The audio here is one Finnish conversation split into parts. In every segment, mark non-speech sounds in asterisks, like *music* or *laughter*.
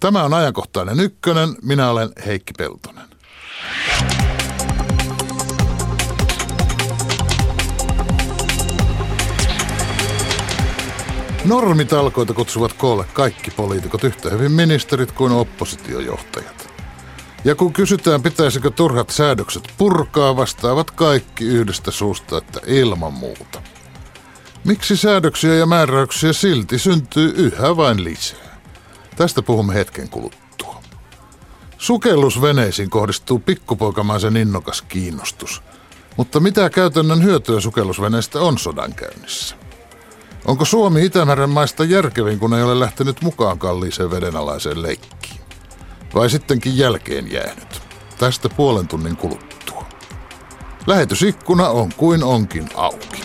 Tämä on ajankohtainen ykkönen. Minä olen Heikki Peltonen. Normitalkoita kutsuvat koolle kaikki poliitikot yhtä hyvin ministerit kuin oppositiojohtajat. Ja kun kysytään, pitäisikö turhat säädökset purkaa, vastaavat kaikki yhdestä suusta, että ilman muuta. Miksi säädöksiä ja määräyksiä silti syntyy yhä vain lisää? Tästä puhumme hetken kuluttua. Sukellusveneisiin kohdistuu pikkupoikamaisen innokas kiinnostus. Mutta mitä käytännön hyötyä sukellusveneistä on sodan käynnissä? Onko Suomi Itämeren maista järkevin, kun ei ole lähtenyt mukaan kalliiseen vedenalaiseen leikkiin? Vai sittenkin jälkeen jäänyt? Tästä puolen tunnin kuluttua. Lähetysikkuna on kuin onkin auki.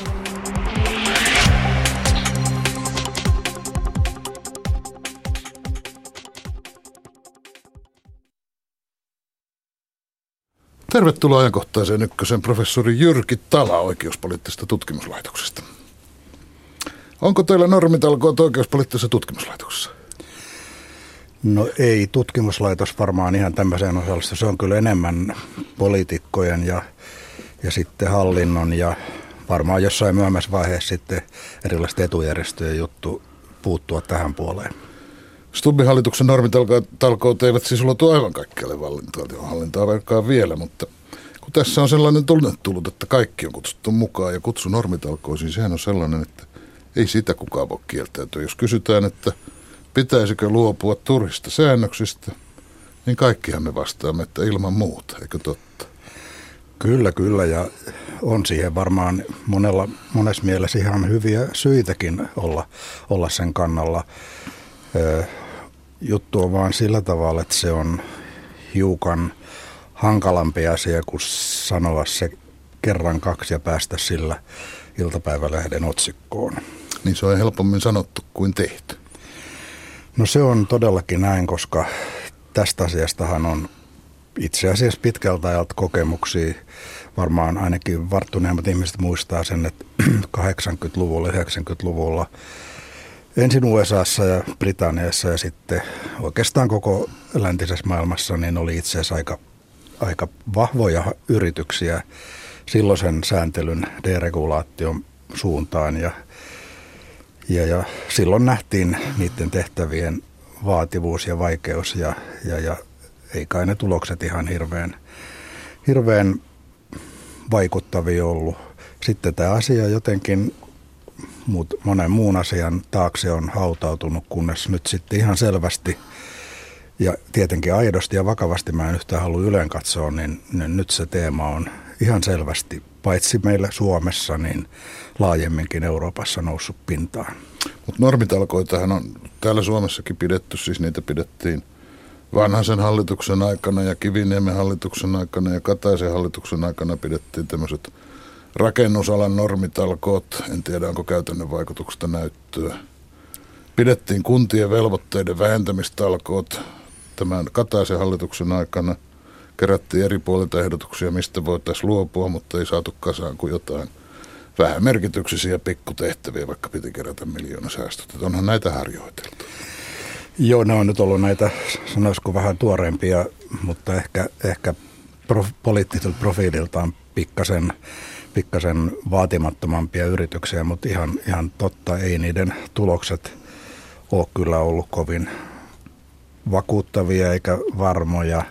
Tervetuloa ajankohtaiseen ykkösen professori Jyrki Tala oikeuspoliittisesta tutkimuslaitoksesta. Onko teillä normitalkoot oikeuspoliittisessa tutkimuslaitoksessa? No ei tutkimuslaitos varmaan ihan tämmöiseen osallistu. Se on kyllä enemmän poliitikkojen ja, ja sitten hallinnon ja varmaan jossain myöhemmässä vaiheessa sitten erilaisten etujärjestöjen juttu puuttua tähän puoleen. Stubbin hallituksen normitalkoot eivät siis ulotu aivan kaikkialle hallintaa verkkaan vielä, mutta kun tässä on sellainen tunne tullut, että kaikki on kutsuttu mukaan ja kutsu normitalkoisiin, sehän on sellainen, että ei sitä kukaan voi kieltäytyä. Jos kysytään, että pitäisikö luopua turhista säännöksistä, niin kaikkihan me vastaamme, että ilman muuta, eikö totta? Kyllä, kyllä ja on siihen varmaan monella, monessa mielessä ihan hyviä syitäkin olla, olla sen kannalla. On vaan sillä tavalla, että se on hiukan hankalampi asia kuin sanoa se kerran kaksi ja päästä sillä iltapäivälehden otsikkoon. Niin se on helpommin sanottu kuin tehty. No se on todellakin näin, koska tästä asiastahan on itse asiassa pitkältä ajalta kokemuksia. Varmaan ainakin varttuneemmat ihmiset muistaa sen, että *clears throat* 80-luvulla, 90-luvulla ensin USAssa ja Britanniassa ja sitten oikeastaan koko läntisessä maailmassa niin oli itse asiassa aika, aika vahvoja yrityksiä silloisen sääntelyn deregulaation suuntaan ja ja, ja silloin nähtiin niiden tehtävien vaativuus ja vaikeus ja, ja, ja ei kai ne tulokset ihan hirveän, hirveän vaikuttavia ollut. Sitten tämä asia jotenkin muut, monen muun asian taakse on hautautunut, kunnes nyt sitten ihan selvästi ja tietenkin aidosti ja vakavasti mä en yhtään halua yleen katsoa, niin, niin nyt se teema on ihan selvästi, paitsi meillä Suomessa, niin laajemminkin Euroopassa noussut pintaan. Mutta normitalkoitahan on täällä Suomessakin pidetty, siis niitä pidettiin vanhaisen hallituksen aikana ja Kiviniemen hallituksen aikana ja Kataisen hallituksen aikana pidettiin tämmöiset rakennusalan normitalkoot, en tiedä onko käytännön vaikutuksesta näyttöä. Pidettiin kuntien velvoitteiden vähentämistalkoot tämän Kataisen hallituksen aikana. Kerättiin eri puolilta ehdotuksia, mistä voitaisiin luopua, mutta ei saatu kasaan kuin jotain – vähän merkityksisiä pikkutehtäviä, vaikka piti kerätä miljoona säästöt. Että onhan näitä harjoiteltu. Joo, ne on nyt ollut näitä, sanoisiko vähän tuoreempia, mutta ehkä, ehkä pro, poliittiselta profiililtaan pikkasen, pikkasen vaatimattomampia yrityksiä, mutta ihan, ihan totta, ei niiden tulokset ole kyllä ollut kovin vakuuttavia eikä varmoja.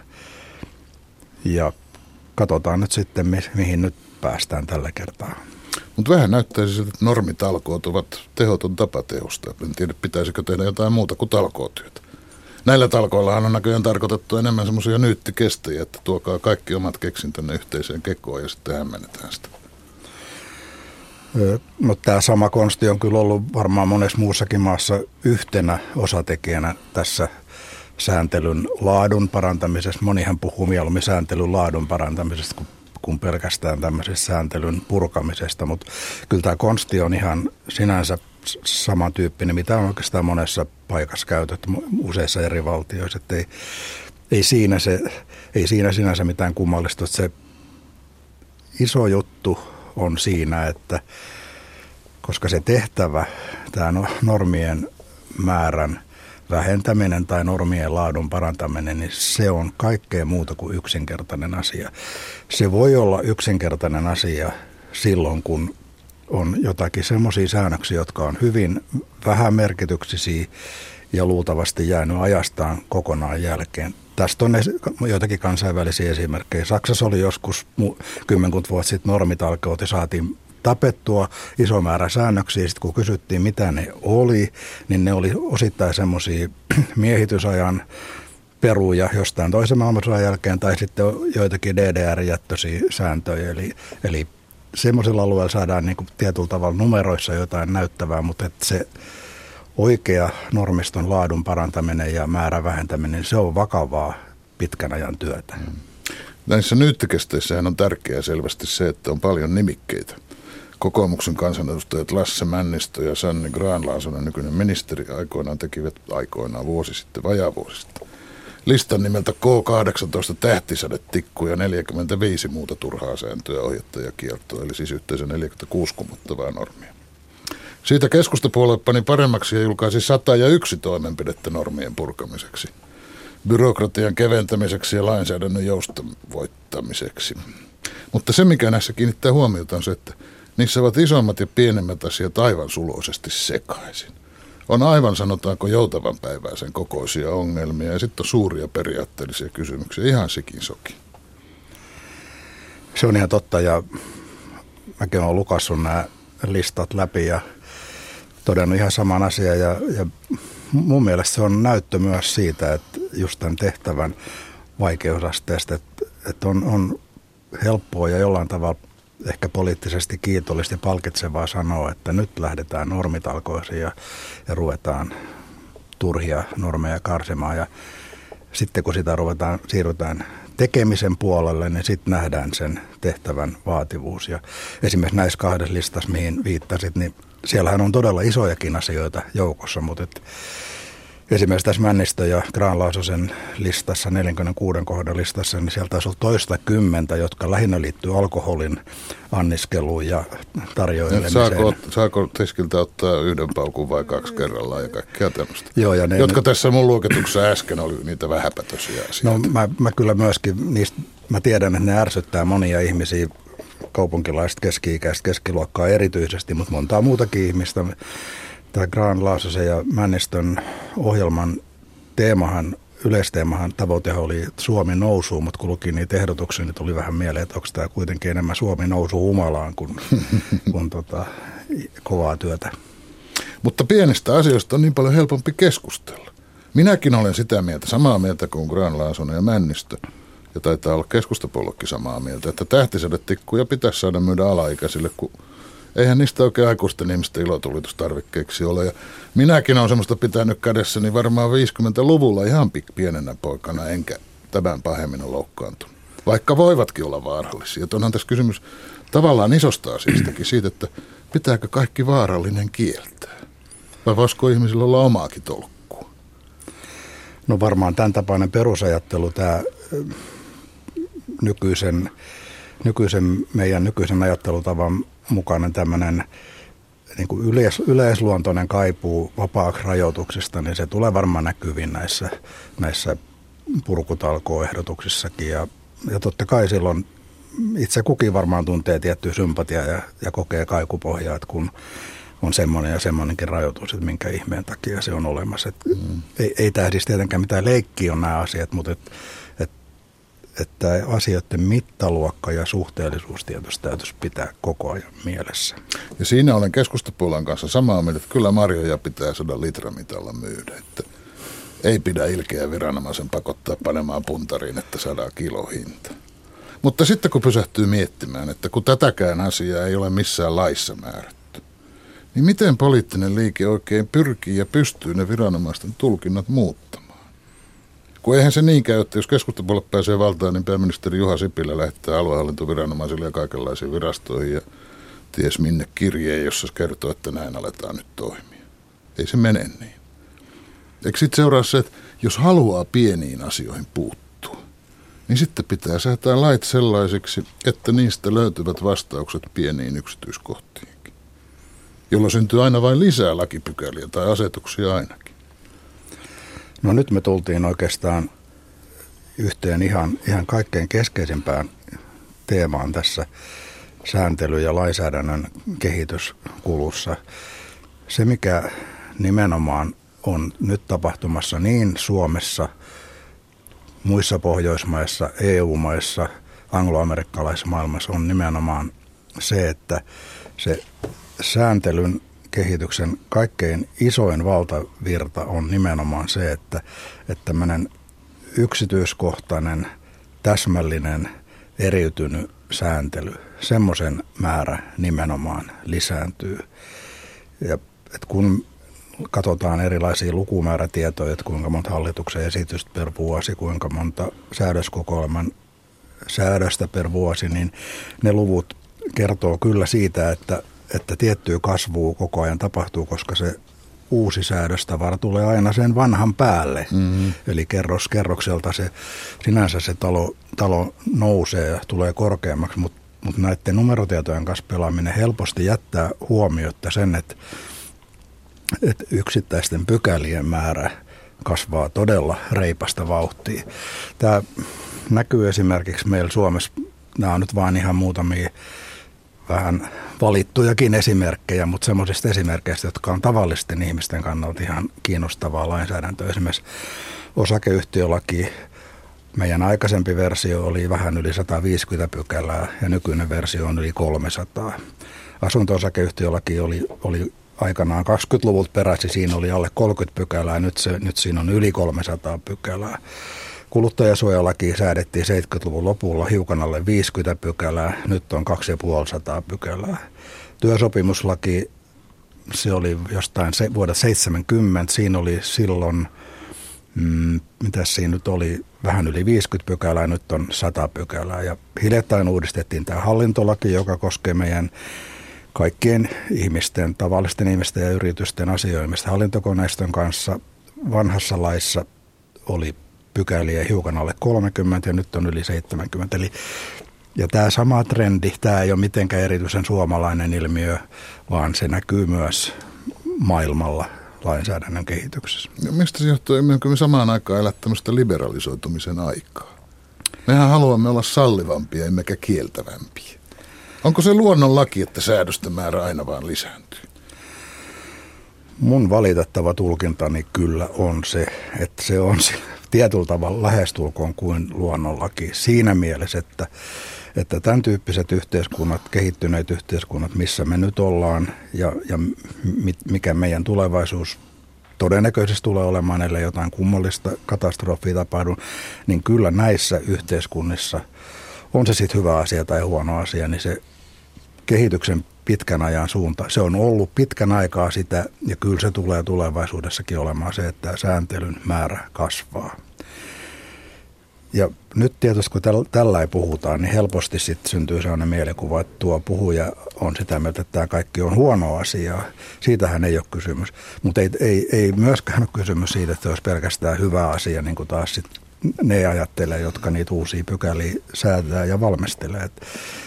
Ja katsotaan nyt sitten, mihin nyt päästään tällä kertaa. Mutta vähän näyttäisi siltä, että normitalkoot ovat tehoton tapa teosta. En tiedä, pitäisikö tehdä jotain muuta kuin talkootyötä. Näillä talkoillahan on näköjään tarkoitettu enemmän semmoisia nyyttikestäjiä, että tuokaa kaikki omat keksintönne yhteiseen kekoon ja sitten hämmennetään sitä. No, tämä sama konsti on kyllä ollut varmaan monessa muussakin maassa yhtenä osatekijänä tässä sääntelyn laadun parantamisessa. Monihan puhuu mieluummin sääntelyn laadun parantamisesta kuin kuin pelkästään tämmöisen sääntelyn purkamisesta, mutta kyllä tämä konsti on ihan sinänsä samantyyppinen, mitä on oikeastaan monessa paikassa käytetty useissa eri valtioissa, että ei, ei, siinä se, ei siinä sinänsä mitään kummallista, että se iso juttu on siinä, että koska se tehtävä, tämä no, normien määrän vähentäminen tai normien laadun parantaminen, niin se on kaikkea muuta kuin yksinkertainen asia. Se voi olla yksinkertainen asia silloin, kun on jotakin semmoisia säännöksiä, jotka on hyvin vähän merkityksisiä ja luultavasti jäänyt ajastaan kokonaan jälkeen. Tästä on joitakin kansainvälisiä esimerkkejä. Saksassa oli joskus kymmenkunta vuotta sitten normitalkoot ja saatiin tapettua iso määrä säännöksiä. Sitten kun kysyttiin, mitä ne oli, niin ne oli osittain semmoisia *clears throat* miehitysajan peruja jostain toisen maailmansodan jälkeen tai sitten joitakin DDR-jättöisiä sääntöjä. Eli, eli semmoisella alueella saadaan niin kuin tietyllä tavalla numeroissa jotain näyttävää, mutta että se oikea normiston laadun parantaminen ja määrän vähentäminen, se on vakavaa pitkän ajan työtä. Mm. Näissä nyyttikesteissähän on tärkeää selvästi se, että on paljon nimikkeitä. Kokoomuksen kansanedustajat Lasse Männistö ja Sanni Granlaasonen, nykyinen ministeri, aikoinaan tekivät aikoinaan vuosi sitten, vajaa vuosi sitten. Listan nimeltä K18 tähtisadetikku ja 45 muuta turhaa sääntöä, ohjetta ja eli siis yhteensä 46 kumottavaa normia. Siitä keskustapuolue pani paremmaksi ja julkaisi 101 toimenpidettä normien purkamiseksi, byrokratian keventämiseksi ja lainsäädännön joustavoittamiseksi. Mutta se, mikä näissä kiinnittää huomiota, on se, että niissä ovat isommat ja pienemmät asiat aivan suloisesti sekaisin. On aivan, sanotaanko, joutavan päivää sen kokoisia ongelmia ja sitten on suuria periaatteellisia kysymyksiä, ihan sikin soki. Se on ihan totta ja mäkin olen lukassut nämä listat läpi ja todennut ihan saman asian ja, ja mun mielestä se on näyttö myös siitä, että just tämän tehtävän vaikeusasteesta, että, että on, on helppoa ja jollain tavalla ehkä poliittisesti kiitollisesti palkitsevaa sanoa, että nyt lähdetään normitalkoisiin ja, ja ruvetaan turhia normeja karsimaan ja sitten kun sitä ruvetaan, siirrytään tekemisen puolelle, niin sitten nähdään sen tehtävän vaativuus. Ja esimerkiksi näissä kahdessa listassa, mihin viittasit, niin siellähän on todella isojakin asioita joukossa, mutta et esimerkiksi tässä Männistö ja Granlaasosen listassa, 46 kohdan listassa, niin sieltä taisi olla toista kymmentä, jotka lähinnä liittyy alkoholin anniskeluun ja tarjoilemiseen. Saako, saako tiskiltä ottaa yhden paukun vai kaksi kerrallaan ja kaikkea tämmöistä? Joo, ja ne, jotka tässä mun luokituksessa äsken oli niitä vähäpätöisiä asioita. No mä, mä kyllä myöskin, niistä, mä tiedän, että ne ärsyttää monia ihmisiä kaupunkilaiset keski-ikäistä keskiluokkaa erityisesti, mutta montaa muutakin ihmistä. Tämä Graan Laasosen ja Männistön ohjelman teemahan, yleisteemahan tavoite oli Suomi nousuu, mutta kun luki niitä ehdotuksia, niin tuli vähän mieleen, että onko tämä kuitenkin enemmän Suomi nousu humalaan kuin, *laughs* kuin tota, kovaa työtä. Mutta pienistä asioista on niin paljon helpompi keskustella. Minäkin olen sitä mieltä, samaa mieltä kuin Gran Laasonen ja Männistö – ja taitaa olla keskustapuoluekin samaa mieltä, että tähtisädetikkuja pitäisi saada myydä alaikäisille, kun eihän niistä oikein aikuisten ihmisten ilotulitustarvikkeeksi ole. Ja minäkin olen semmoista pitänyt kädessäni varmaan 50-luvulla ihan pienenä poikana, enkä tämän pahemmin ole loukkaantunut. Vaikka voivatkin olla vaarallisia. Että onhan tässä kysymys tavallaan isosta asiastakin siitä, että pitääkö kaikki vaarallinen kieltää? Vai voisiko ihmisillä olla omaakin tolkkua? No varmaan tämän tapainen perusajattelu, tämä nykyisen, nykyisen, meidän nykyisen ajattelutavan mukainen tämmöinen niin kuin yleis, yleisluontoinen kaipuu vapaaksi rajoituksista, niin se tulee varmaan näkyviin näissä, näissä purkutalkoehdotuksissakin. Ja, ja totta kai silloin itse kukin varmaan tuntee tiettyä sympatiaa ja, ja kokee kaikupohjaa, että kun on semmoinen ja semmoinenkin rajoitus, että minkä ihmeen takia se on olemassa. Et mm. Ei, ei tämä siis tietenkään mitään leikkiä on nämä asiat, mutta et, että asioiden mittaluokka ja suhteellisuus tietysti täytyisi pitää koko ajan mielessä. Ja siinä olen keskustapuolen kanssa samaa mieltä, että kyllä marjoja pitää saada litramitalla myydä. Että ei pidä ilkeä viranomaisen pakottaa panemaan puntariin, että saadaan kilohinta. Mutta sitten kun pysähtyy miettimään, että kun tätäkään asiaa ei ole missään laissa määrätty, niin miten poliittinen liike oikein pyrkii ja pystyy ne viranomaisten tulkinnat muuttamaan? Kun eihän se niin käy, että jos keskustapuolue pääsee valtaan, niin pääministeri Juha Sipilä lähettää aluehallintoviranomaisille ja kaikenlaisiin virastoihin ja ties minne kirjeen, jossa kertoo, että näin aletaan nyt toimia. Ei se mene niin. Eikö sitten seuraa se, että jos haluaa pieniin asioihin puuttua, niin sitten pitää säätää lait sellaisiksi, että niistä löytyvät vastaukset pieniin yksityiskohtiinkin. Jolloin syntyy aina vain lisää lakipykäliä tai asetuksia ainakin. No nyt me tultiin oikeastaan yhteen ihan, ihan kaikkein keskeisimpään teemaan tässä sääntely- ja lainsäädännön kehityskulussa. Se, mikä nimenomaan on nyt tapahtumassa niin Suomessa, muissa Pohjoismaissa, EU-maissa, angloamerikkalaisessa maailmassa on nimenomaan se, että se sääntelyn kehityksen kaikkein isoin valtavirta on nimenomaan se, että, että tämmöinen yksityiskohtainen, täsmällinen, eriytynyt sääntely, semmoisen määrä nimenomaan lisääntyy. Ja että kun katsotaan erilaisia lukumäärätietoja, että kuinka monta hallituksen esitystä per vuosi, kuinka monta säädöskokoelman säädöstä per vuosi, niin ne luvut kertoo kyllä siitä, että, että tiettyä kasvua koko ajan tapahtuu, koska se uusi säädöstavara tulee aina sen vanhan päälle. Mm-hmm. Eli kerros kerrokselta se, sinänsä se talo, talo nousee ja tulee korkeammaksi, mutta mut näiden numerotietojen kanssa pelaaminen helposti jättää huomiota sen, että, että yksittäisten pykälien määrä kasvaa todella reipasta vauhtia. Tämä näkyy esimerkiksi meillä Suomessa, nämä on nyt vain ihan muutamia vähän valittujakin esimerkkejä, mutta semmoisista esimerkkeistä, jotka on tavallisten ihmisten kannalta ihan kiinnostavaa lainsäädäntöä. Esimerkiksi osakeyhtiölaki, meidän aikaisempi versio oli vähän yli 150 pykälää ja nykyinen versio on yli 300. Asunto-osakeyhtiölaki oli, oli aikanaan 20-luvulta peräisin, siinä oli alle 30 pykälää, nyt, se, nyt siinä on yli 300 pykälää. Kuluttajasuojalaki säädettiin 70-luvun lopulla hiukan alle 50 pykälää, nyt on 250 pykälää. Työsopimuslaki, se oli jostain se, vuodelta 70, siinä oli silloin, mm, mitä siinä nyt oli, vähän yli 50 pykälää, nyt on 100 pykälää. Ja hiljattain uudistettiin tämä hallintolaki, joka koskee meidän kaikkien ihmisten, tavallisten ihmisten ja yritysten asioimista hallintokoneiston kanssa. Vanhassa laissa oli pykäliä hiukan alle 30 ja nyt on yli 70. Eli, ja tämä sama trendi, tämä ei ole mitenkään erityisen suomalainen ilmiö, vaan se näkyy myös maailmalla lainsäädännön kehityksessä. Ja mistä se johtuu, emmekö me samaan aikaan elä tämmöistä liberalisoitumisen aikaa? Mehän haluamme olla sallivampia, emmekä kieltävämpiä. Onko se luonnonlaki, että säädösten määrä aina vaan lisääntyy? Mun valitettava tulkintani kyllä on se, että se on tietyllä tavalla lähestulkoon kuin luonnonlaki siinä mielessä, että, että tämän tyyppiset yhteiskunnat, kehittyneet yhteiskunnat, missä me nyt ollaan ja, ja mikä meidän tulevaisuus todennäköisesti tulee olemaan, ellei jotain kummallista katastrofia tapahdu, niin kyllä näissä yhteiskunnissa, on se sitten hyvä asia tai huono asia, niin se kehityksen pitkän ajan suunta. Se on ollut pitkän aikaa sitä ja kyllä se tulee tulevaisuudessakin olemaan se, että sääntelyn määrä kasvaa. Ja nyt tietysti kun tällä ei puhutaan, niin helposti sitten syntyy sellainen mielikuva, että tuo puhuja on sitä mieltä, että tämä kaikki on huono asia. Siitähän ei ole kysymys. Mutta ei, ei, ei myöskään ole kysymys siitä, että se olisi pelkästään hyvä asia, niin kuin taas sit ne ajattelee, jotka niitä uusia pykäliä säätää ja valmistelee. Et,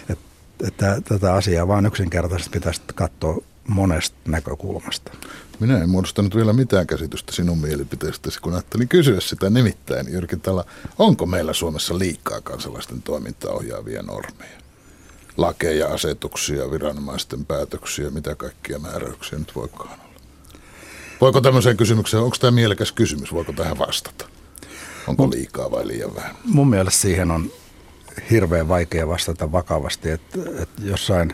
et että tätä asiaa vaan yksinkertaisesti pitäisi katsoa monesta näkökulmasta. Minä en muodostanut vielä mitään käsitystä sinun mielipiteestäsi, kun ajattelin kysyä sitä nimittäin. Jyrki Tala, onko meillä Suomessa liikaa kansalaisten toimintaa ohjaavia normeja? Lakeja, asetuksia, viranomaisten päätöksiä, mitä kaikkia määräyksiä nyt voikaan olla? Voiko tämmöiseen kysymykseen, onko tämä mielekäs kysymys, voiko tähän vastata? Onko liikaa vai liian vähän? Mun mielestä siihen on hirveän vaikea vastata vakavasti, että, että jossain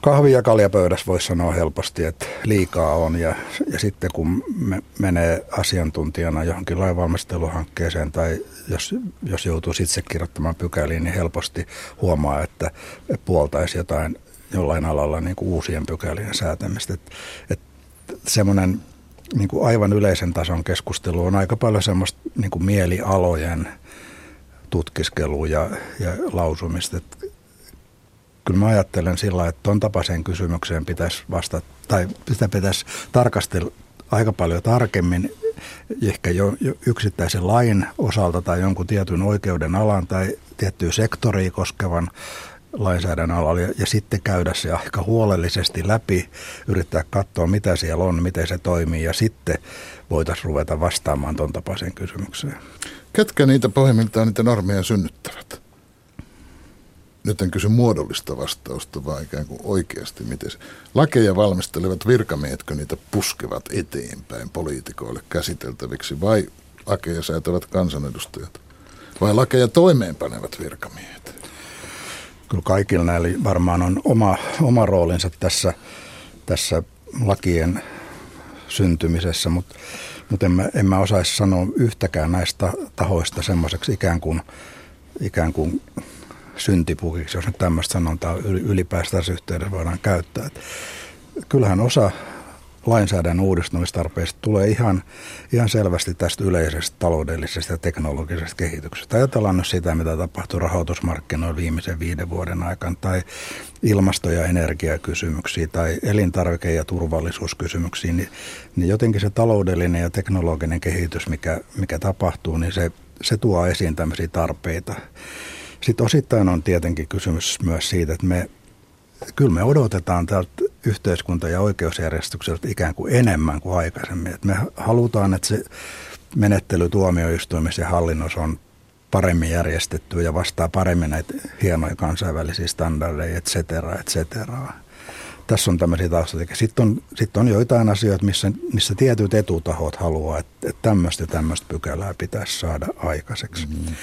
kahvi- ja kaljapöydässä voisi sanoa helposti, että liikaa on ja, ja sitten kun me menee asiantuntijana johonkin lainvalmisteluhankkeeseen tai jos, jos joutuu itse kirjoittamaan pykäliin, niin helposti huomaa, että puoltaisi jotain jollain alalla niin kuin uusien pykälien säätämistä. Että, että semmoinen niin aivan yleisen tason keskustelu on aika paljon semmoista niin kuin mielialojen – tutkiskelua ja, ja lausumista. Että kyllä mä ajattelen sillä että tuon tapaiseen kysymykseen pitäisi vastata, tai sitä pitäisi tarkastella aika paljon tarkemmin, ehkä jo, jo yksittäisen lain osalta tai jonkun tietyn oikeuden alan tai tiettyä sektoria koskevan lainsäädännön alalla ja, ja sitten käydä se aika huolellisesti läpi, yrittää katsoa mitä siellä on, miten se toimii ja sitten voitaisiin ruveta vastaamaan tuon tapaiseen kysymykseen. Ketkä niitä pohjimmiltaan niitä normeja synnyttävät? Nyt en kysy muodollista vastausta, vaan ikään kuin oikeasti, miten se. Lakeja valmistelevat virkamiehetkö niitä puskevat eteenpäin poliitikoille käsiteltäviksi vai lakeja säätävät kansanedustajat? Vai lakeja toimeenpanevat virkamiehet? Kyllä kaikilla näillä varmaan on oma, oma roolinsa tässä, tässä lakien syntymisessä, mutta mutta en mä, en mä osaisi sanoa yhtäkään näistä tahoista semmoiseksi ikään kuin, ikään kuin syntipukiksi, jos nyt tämmöistä sanontaa ylipäätään tässä yhteydessä voidaan käyttää. Et kyllähän osa lainsäädännön uudistumistarpeista tulee ihan, ihan selvästi tästä yleisestä taloudellisesta ja teknologisesta kehityksestä. Ajatellaan nyt sitä, mitä tapahtui rahoitusmarkkinoilla viimeisen viiden vuoden aikana, tai ilmasto- ja energiakysymyksiä, tai elintarvike- ja turvallisuuskysymyksiä, niin, niin jotenkin se taloudellinen ja teknologinen kehitys, mikä, mikä tapahtuu, niin se, se tuo esiin tämmöisiä tarpeita. Sitten osittain on tietenkin kysymys myös siitä, että me kyllä me odotetaan tältä yhteiskunta- ja oikeusjärjestykseltä ikään kuin enemmän kuin aikaisemmin. Et me halutaan, että se menettely tuomioistuimissa ja hallinnossa on paremmin järjestetty ja vastaa paremmin näitä hienoja kansainvälisiä standardeja, et cetera, et cetera. Tässä on tämmöisiä taustatekijöitä. Sitten on, sitten on joitain asioita, missä, missä tietyt etutahot haluaa, että, että tämmöistä ja tämmöistä pykälää pitäisi saada aikaiseksi. Mm-hmm.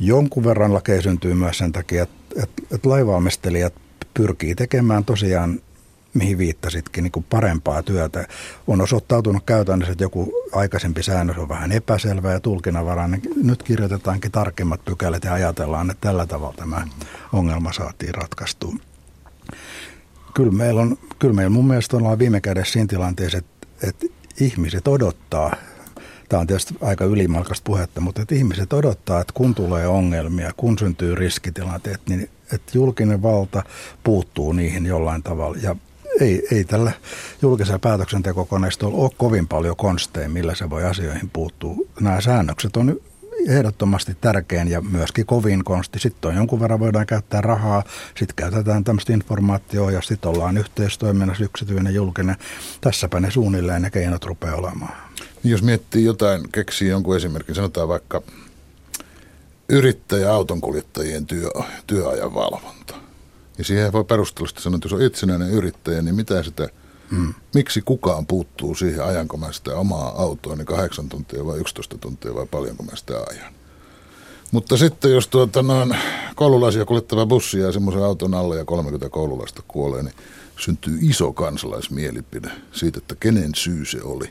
Jonkun verran lakeja syntyy myös sen takia, että, että, että laivalmistelijat pyrkii tekemään tosiaan mihin viittasitkin, niin kuin parempaa työtä. On osoittautunut käytännössä, että joku aikaisempi säännös on vähän epäselvä ja tulkinnanvarainen. Nyt kirjoitetaankin tarkemmat pykälät ja ajatellaan, että tällä tavalla tämä ongelma saatiin ratkaistua. Kyllä meillä, on, kyllä meillä mun mielestä ollaan viime kädessä siinä tilanteessa, että, että ihmiset odottaa Tämä on tietysti aika ylimalkasta puhetta, mutta että ihmiset odottaa, että kun tulee ongelmia, kun syntyy riskitilanteet, niin että julkinen valta puuttuu niihin jollain tavalla. Ja ei, ei tällä julkisella päätöksentekokoneistolla ole kovin paljon konsteja, millä se voi asioihin puuttua. Nämä säännökset on ehdottomasti tärkein ja myöskin kovin konsti. Sitten on jonkun verran voidaan käyttää rahaa, sitten käytetään tämmöistä informaatiota ja sitten ollaan yhteistoiminnassa yksityinen julkinen. Tässäpä ne suunnilleen ne keinot rupeaa olemaan. Jos miettii jotain, keksii jonkun esimerkin, sanotaan vaikka yrittäjä autonkuljettajien työ, työajan valvonta. Ja siihen voi perustelusti sanoa, että jos on itsenäinen yrittäjä, niin mitä sitä, hmm. miksi kukaan puuttuu siihen, ajanko mä sitä omaa autoa, niin kahdeksan tuntia vai 11 tuntia vai paljonko mä sitä ajan. Mutta sitten jos tuota noin koululaisia kuljettava bussi ja semmoisen auton alle ja 30 koululaista kuolee, niin syntyy iso kansalaismielipide siitä, että kenen syy se oli.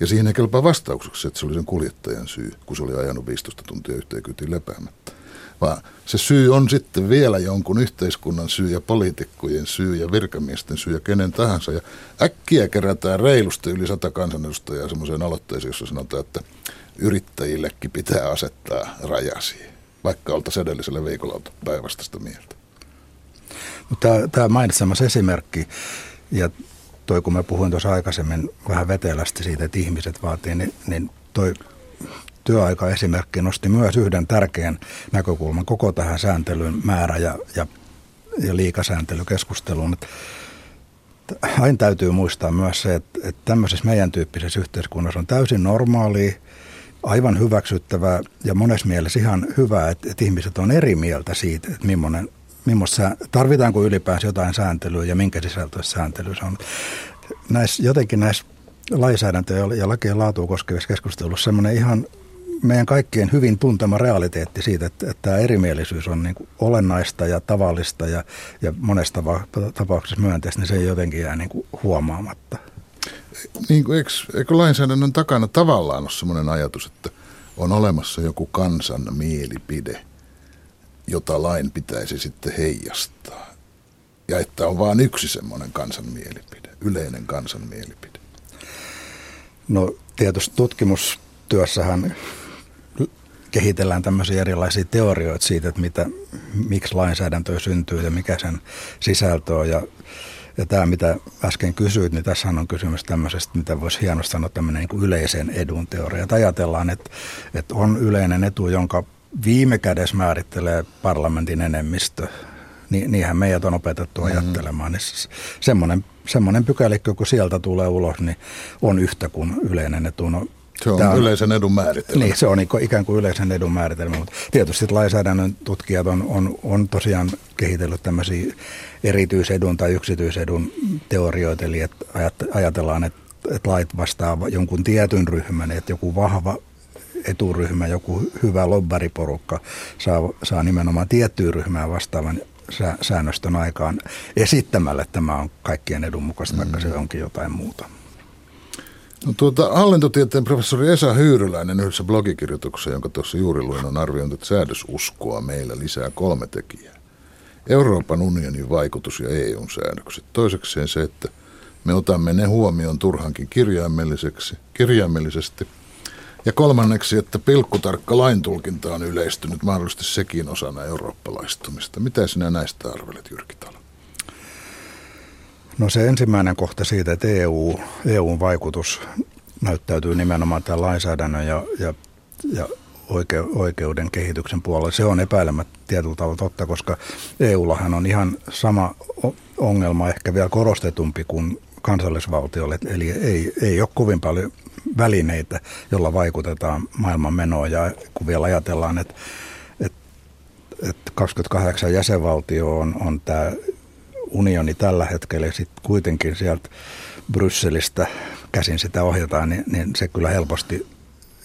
Ja siihen ei kelpaa vastaukseksi, että se oli sen kuljettajan syy, kun se oli ajanut 15 tuntia yhteen kyytiin lepäämättä. Vaan se syy on sitten vielä jonkun yhteiskunnan syy ja poliitikkojen syy ja virkamiesten syy ja kenen tahansa. Ja äkkiä kerätään reilusti yli sata kansanedustajaa semmoiseen aloitteeseen, jossa sanotaan, että yrittäjillekin pitää asettaa rajasi, vaikka oltaisiin edellisellä viikolla päivästä sitä mieltä. No, tämä mainitsemassa esimerkki, ja toi kun mä puhuin tuossa aikaisemmin vähän vetelästi siitä, että ihmiset vaatii, niin, niin toi työaikaesimerkki nosti myös yhden tärkeän näkökulman koko tähän sääntelyn määrä ja, ja, ja liikasääntelykeskusteluun. Aina täytyy muistaa myös se, että, että tämmöisessä meidän tyyppisessä yhteiskunnassa on täysin normaalia, aivan hyväksyttävää ja monessa mielessä ihan hyvä, että, että ihmiset on eri mieltä siitä, että millainen millaista, tarvitaanko ylipäänsä jotain sääntelyä ja minkä sisältöistä sääntely se on. Näissä, jotenkin näissä lainsäädäntöjä ja lakien laatua koskevissa keskustelussa semmoinen ihan meidän kaikkien hyvin tuntema realiteetti siitä, että, että tämä erimielisyys on niin kuin olennaista ja tavallista ja, ja monesta tapauksessa myönteistä, niin se ei jotenkin jää niin kuin huomaamatta. Niin kuin, eikö, eikö lainsäädännön takana tavallaan ole sellainen ajatus, että on olemassa joku kansan mielipide, jota lain pitäisi sitten heijastaa. Ja että on vain yksi semmoinen kansan mielipide, yleinen kansan mielipide. No tietysti tutkimustyössähän kehitellään tämmöisiä erilaisia teorioita siitä, että mitä, miksi lainsäädäntö syntyy ja mikä sen sisältö on. Ja, ja tämä, mitä äsken kysyit, niin tässä on kysymys tämmöisestä, mitä voisi hienosti sanoa tämmöinen niin kuin yleisen edun teoria. Että ajatellaan, että, että on yleinen etu, jonka viime kädessä määrittelee parlamentin enemmistö Niin, niinhän meidät on opetettu mm-hmm. ajattelemaan. Niin semmoinen, semmoinen pykälikkö, kun sieltä tulee ulos, niin on yhtä kuin yleinen etu. No, se on, on yleisen edun määritelmä. Niin, se on ikään kuin yleisen edun määritelmä, mutta tietysti lainsäädännön tutkijat on, on, on tosiaan kehitellyt tämmöisiä erityisedun tai yksityisedun teorioita, eli että ajatellaan, että, että lait vastaa jonkun tietyn ryhmän, että joku vahva eturyhmä, joku hyvä lobbariporukka saa, saa nimenomaan tiettyä ryhmää vastaavan säännöstön aikaan esittämällä, että tämä on kaikkien edun mukaista, mm. vaikka se onkin jotain muuta. No tuota, hallintotieteen professori Esa Hyyryläinen yhdessä blogikirjoituksessa, jonka tuossa juuri luin, on arvioinut, että säädösuskoa meillä lisää kolme tekijää. Euroopan unionin vaikutus ja EUn säännökset. Toisekseen se, että me otamme ne huomioon turhankin kirjaimelliseksi, kirjaimellisesti. Ja kolmanneksi, että pilkkutarkka laintulkinta on yleistynyt mahdollisesti sekin osana eurooppalaistumista. Mitä sinä näistä arvelet, Jyrki Talo? No se ensimmäinen kohta siitä, että EU, EUn vaikutus näyttäytyy nimenomaan tämän lainsäädännön ja, ja, ja oike, oikeuden kehityksen puolella. Se on epäilemättä tietyllä tavalla totta, koska EUllahan on ihan sama ongelma, ehkä vielä korostetumpi kuin kansallisvaltiolle. Eli ei, ei ole kovin paljon välineitä, jolla vaikutetaan maailman menoon. Ja kun vielä ajatellaan, että, että, että 28 jäsenvaltio on, on tämä unioni tällä hetkellä ja sitten kuitenkin sieltä Brysselistä käsin sitä ohjataan, niin, niin se kyllä helposti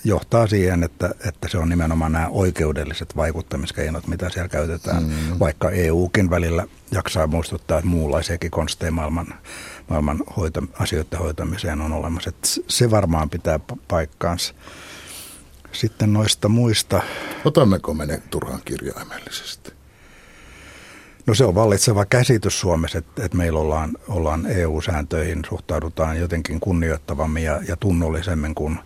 johtaa siihen, että, että se on nimenomaan nämä oikeudelliset vaikuttamiskeinot, mitä siellä käytetään, mm. vaikka EUkin välillä jaksaa muistuttaa, että muunlaisiakin konsteja maailman, maailman hoito, asioiden hoitamiseen on olemassa. Että se varmaan pitää paikkaansa. Sitten noista muista. Otammeko me ne turhaan kirjaimellisesti? No se on vallitseva käsitys Suomessa, että, että meillä ollaan, ollaan EU-sääntöihin, suhtaudutaan jotenkin kunnioittavammin ja, ja tunnollisemmin kuin,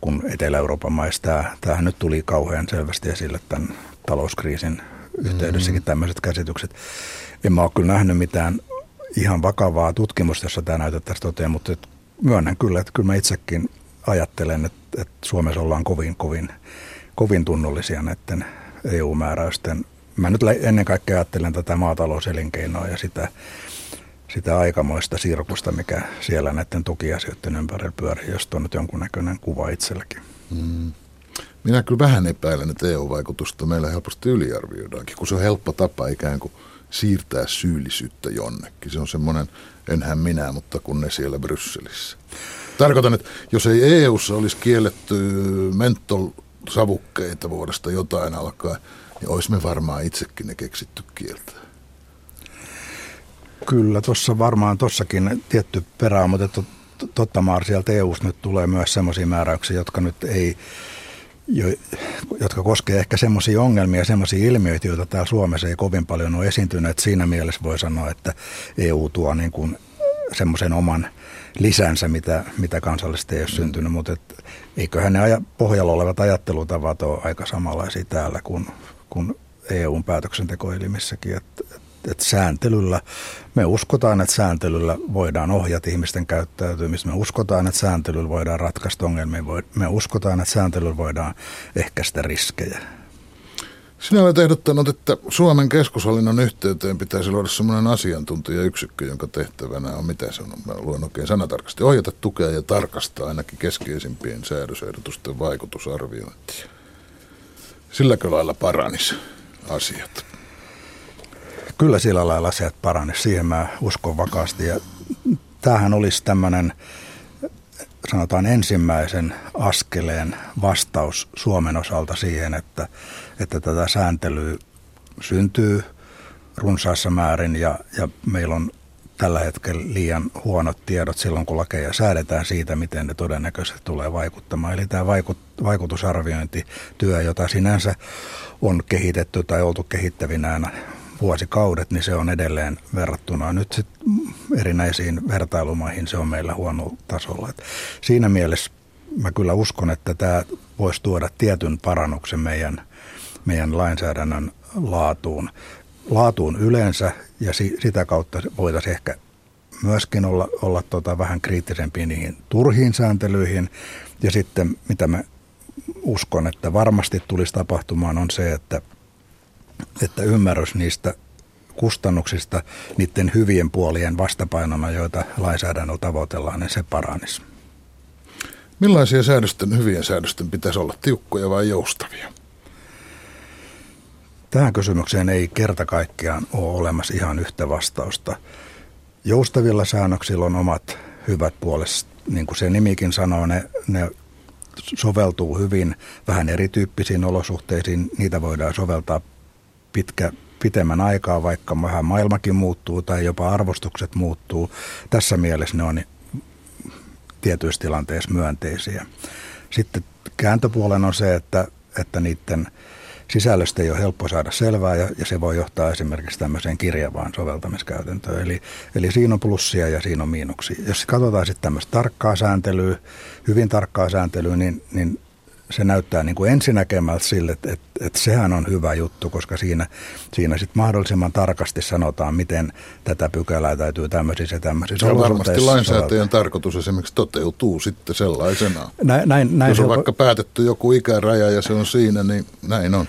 kuin Etelä-Euroopan maissa. Tämä, tämähän nyt tuli kauhean selvästi esille tämän talouskriisin yhteydessäkin mm-hmm. tämmöiset käsitykset. En mä ole kyllä nähnyt mitään ihan vakavaa tutkimusta, jossa tämä näytettäisiin toteen, mutta myönnän kyllä, että kyllä mä itsekin ajattelen, että, että Suomessa ollaan kovin, kovin, kovin tunnollisia näiden EU-määräysten mä nyt ennen kaikkea ajattelen tätä maatalouselinkeinoa ja sitä, sitä aikamoista sirkusta, mikä siellä näiden tukiasioiden ympärillä pyörii, jos on nyt jonkunnäköinen kuva itselläkin. Mm. Minä kyllä vähän epäilen, että EU-vaikutusta meillä helposti yliarvioidaankin, kun se on helppo tapa ikään kuin siirtää syyllisyyttä jonnekin. Se on semmoinen, enhän minä, mutta kun ne siellä Brysselissä. Tarkoitan, että jos ei EUssa olisi kielletty mentolsavukkeita vuodesta jotain alkaen, niin olisi me varmaan itsekin ne keksitty kieltä. Kyllä, tuossa varmaan tuossakin tietty perä on, mutta totta maar sieltä eu nyt tulee myös sellaisia määräyksiä, jotka nyt ei, jo, jotka koskee ehkä semmoisia ongelmia, semmoisia ilmiöitä, joita täällä Suomessa ei kovin paljon ole esiintynyt. Siinä mielessä voi sanoa, että EU tuo niin kuin semmoisen oman lisänsä, mitä, mitä kansallisesti ei ole syntynyt, mutta et, eiköhän ne aja, pohjalla olevat ajattelutavat ole aika samanlaisia täällä kuin kuin EUn päätöksentekoelimissäkin, että, että sääntelyllä, me uskotaan, että sääntelyllä voidaan ohjata ihmisten käyttäytymistä, me uskotaan, että sääntelyllä voidaan ratkaista ongelmia, me uskotaan, että sääntelyllä voidaan ehkäistä riskejä. Sinä olet ehdottanut, että Suomen keskushallinnon yhteyteen pitäisi luoda sellainen asiantuntijayksikkö, jonka tehtävänä on, mitä se on, mä luen oikein sanatarkasti, ohjata, tukea ja tarkastaa ainakin keskeisimpien säädösehdotusten vaikutusarviointia. Silläkö lailla paranis asiat? Kyllä sillä lailla asiat paranis, siihen mä uskon vakaasti. Ja tämähän olisi tämmöinen, sanotaan ensimmäisen askeleen vastaus Suomen osalta siihen, että, että tätä sääntelyä syntyy runsaassa määrin ja, ja meillä on tällä hetkellä liian huonot tiedot silloin, kun lakeja säädetään siitä, miten ne todennäköisesti tulee vaikuttamaan. Eli tämä vaikut, vaikutusarviointityö, jota sinänsä on kehitetty tai oltu kehittävinään vuosikaudet, niin se on edelleen verrattuna nyt sit erinäisiin vertailumaihin se on meillä huono tasolla. Et siinä mielessä mä kyllä uskon, että tämä voisi tuoda tietyn parannuksen meidän, meidän lainsäädännön laatuun laatuun yleensä ja si, sitä kautta voitaisiin ehkä myöskin olla, olla tota vähän kriittisempiä niihin turhiin sääntelyihin. Ja sitten mitä mä uskon, että varmasti tulisi tapahtumaan on se, että, että ymmärrys niistä kustannuksista niiden hyvien puolien vastapainona, joita lainsäädännöllä tavoitellaan, niin se paranisi. Millaisia säädösten, hyvien säädösten pitäisi olla, tiukkoja vai joustavia? Tähän kysymykseen ei kerta kaikkiaan ole olemassa ihan yhtä vastausta. Joustavilla säännöksillä on omat hyvät puolet. Niin kuin se nimikin sanoo, ne, ne soveltuu hyvin vähän erityyppisiin olosuhteisiin. Niitä voidaan soveltaa pitkä, pitemmän aikaa, vaikka vähän maailmakin muuttuu tai jopa arvostukset muuttuu. Tässä mielessä ne on tietyissä tilanteissa myönteisiä. Sitten kääntöpuolen on se, että, että niiden – sisällöstä ei ole helppo saada selvää ja, ja se voi johtaa esimerkiksi tämmöiseen kirjavaan soveltamiskäytäntöön. Eli, eli siinä on plussia ja siinä on miinuksia. Jos katsotaan sitten tämmöistä tarkkaa sääntelyä, hyvin tarkkaa sääntelyä, niin, niin se näyttää niin kuin ensinäkemältä sille, että, että, että sehän on hyvä juttu, koska siinä, siinä sitten mahdollisimman tarkasti sanotaan, miten tätä pykälää täytyy tämmöisissä ja tämmöisissä Ja varmasti lainsäätäjän tarkoitus esimerkiksi toteutuu sitten sellaisena. Näin, näin, näin Jos on vaikka päätetty joku ikäraja ja se on siinä, niin näin on.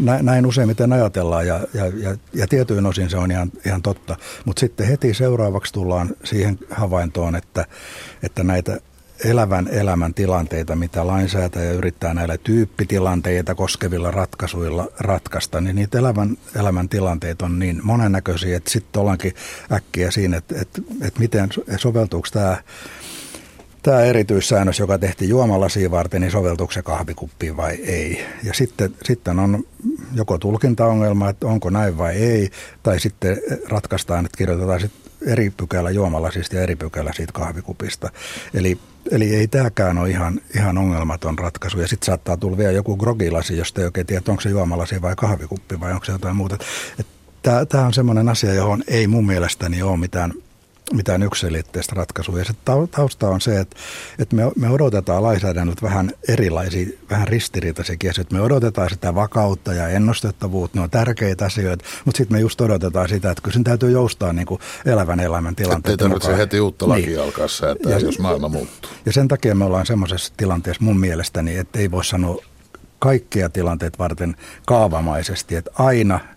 Näin, näin useimmiten ajatellaan ja, ja, ja, ja tietyin osin se on ihan, ihan totta. Mutta sitten heti seuraavaksi tullaan siihen havaintoon, että, että näitä elävän elämän tilanteita, mitä lainsäätäjä yrittää näillä tyyppitilanteita koskevilla ratkaisuilla ratkaista, niin niitä elävän elämän tilanteita on niin monennäköisiä, että sitten ollaankin äkkiä siinä, että, että, että miten soveltuuko tämä tämä erityissäännös, joka tehtiin juomalasiin varten, niin soveltuuko se kahvikuppiin vai ei. Ja sitten, sitten on joko tulkintaongelma, että onko näin vai ei, tai sitten ratkaistaan, että kirjoitetaan sitten eri pykälä juomalasista ja eri pykälä siitä kahvikupista. Eli, eli ei tämäkään ole ihan, ihan ongelmaton ratkaisu. Ja sitten saattaa tulla vielä joku grogilasi, josta ei oikein tiedä, onko se juomalasi vai kahvikuppi vai onko se jotain muuta. Tämä on semmoinen asia, johon ei mun mielestäni ole mitään – mitään yksilitteistä ratkaisua. Ja se tausta on se, että, että me, me odotetaan lainsäädännöt vähän erilaisia, vähän ristiriitaisia asioita. Me odotetaan sitä vakautta ja ennustettavuutta, ne on tärkeitä asioita, mutta sitten me just odotetaan sitä, että kyllä sen täytyy joustaa niin kuin elävän elämän tilanteen Ei tarvitse heti uutta lakia niin. alkaa säätää, ja, jos maailma muuttuu. Ja sen takia me ollaan semmoisessa tilanteessa mun mielestäni, että ei voi sanoa kaikkia tilanteet varten kaavamaisesti, että aina –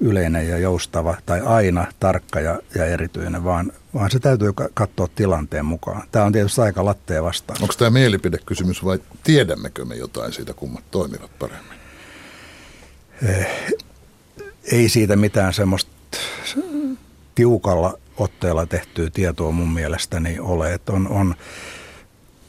yleinen ja joustava tai aina tarkka ja, ja erityinen, vaan, vaan se täytyy katsoa tilanteen mukaan. Tämä on tietysti aika lattea vastaan. Onko tämä mielipidekysymys vai tiedämmekö me jotain siitä, kummat toimivat paremmin? Eh, ei siitä mitään semmoista tiukalla otteella tehtyä tietoa mun mielestäni ole. Että on, on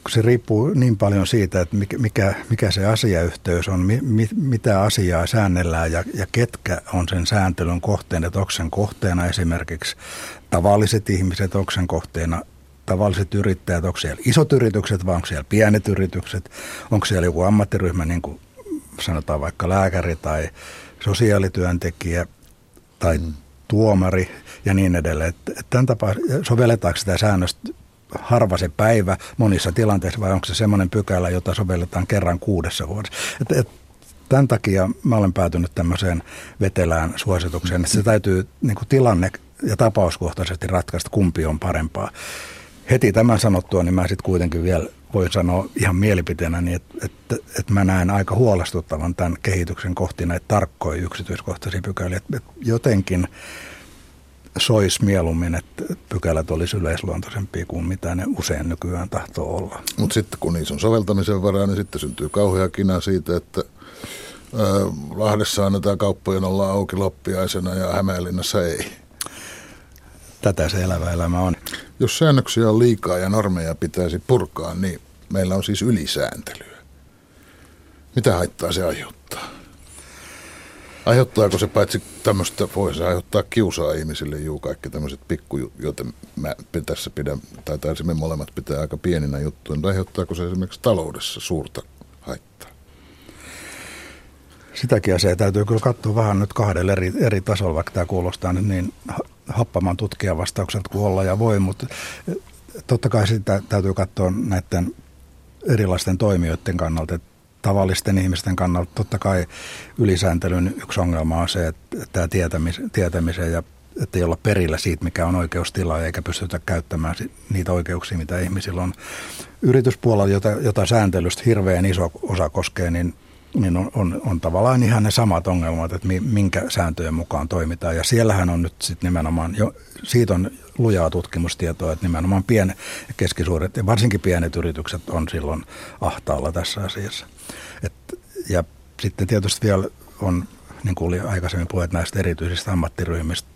se riippuu niin paljon siitä, että mikä, mikä se asiayhteys on, mi, mitä asiaa säännellään ja, ja ketkä on sen sääntelyn kohteena, että onko sen kohteena esimerkiksi tavalliset ihmiset, onko sen kohteena tavalliset yrittäjät, onko siellä isot yritykset vai onko siellä pienet yritykset, onko siellä joku ammattiryhmä, niin kuin sanotaan vaikka lääkäri tai sosiaalityöntekijä tai mm. tuomari ja niin edelleen. Että tämän tapaa sovelletaanko sitä säännöstä harva se päivä monissa tilanteissa vai onko se semmoinen pykälä, jota sovelletaan kerran kuudessa vuodessa. Et, et, tämän takia mä olen päätynyt tämmöiseen vetelään suositukseen, että se täytyy niin kuin tilanne ja tapauskohtaisesti ratkaista, kumpi on parempaa. Heti tämän sanottua, niin mä sitten kuitenkin vielä voin sanoa ihan mielipiteenä, niin että, että, että mä näen aika huolestuttavan tämän kehityksen kohti näitä tarkkoja yksityiskohtaisia pykäliä. Että jotenkin sois mieluummin, että pykälät olisi yleisluontoisempia kuin mitä ne usein nykyään tahtoo olla. Mutta sitten kun niissä on soveltamisen varaa, niin sitten syntyy kauhea kina siitä, että ö, Lahdessa annetaan kauppojen olla auki loppiaisena ja Hämeenlinnassa ei. Tätä se elävä elämä on. Jos säännöksiä on liikaa ja normeja pitäisi purkaa, niin meillä on siis ylisääntelyä. Mitä haittaa se aiheuttaa? Aiheuttaako se paitsi tämmöistä, voisi aiheuttaa kiusaa ihmisille juu kaikki tämmöiset pikku, joten mä tässä pidän, tai taisimme molemmat pitää aika pieninä juttuja, mutta aiheuttaako se esimerkiksi taloudessa suurta haittaa? Sitäkin asiaa täytyy kyllä katsoa vähän nyt kahdella eri, eri tasolla, vaikka tämä kuulostaa nyt niin happaman tutkijan vastaukselta kuin olla ja voi, mutta totta kai sitä täytyy katsoa näiden erilaisten toimijoiden kannalta, että tavallisten ihmisten kannalta totta kai ylisääntelyn yksi ongelma on se, että tämä tietämisen, tietämisen ja että ei olla perillä siitä, mikä on oikeustila, eikä pystytä käyttämään niitä oikeuksia, mitä ihmisillä on. Yrityspuolella, jota, jota sääntelystä hirveän iso osa koskee, niin niin on, on, on tavallaan ihan ne samat ongelmat, että minkä sääntöjen mukaan toimitaan. Ja siellähän on nyt sitten nimenomaan, jo, siitä on lujaa tutkimustietoa, että nimenomaan pien keskisuuret ja varsinkin pienet yritykset on silloin ahtaalla tässä asiassa. Et, ja sitten tietysti vielä on, niin kuin oli aikaisemmin puheet näistä erityisistä ammattiryhmistä,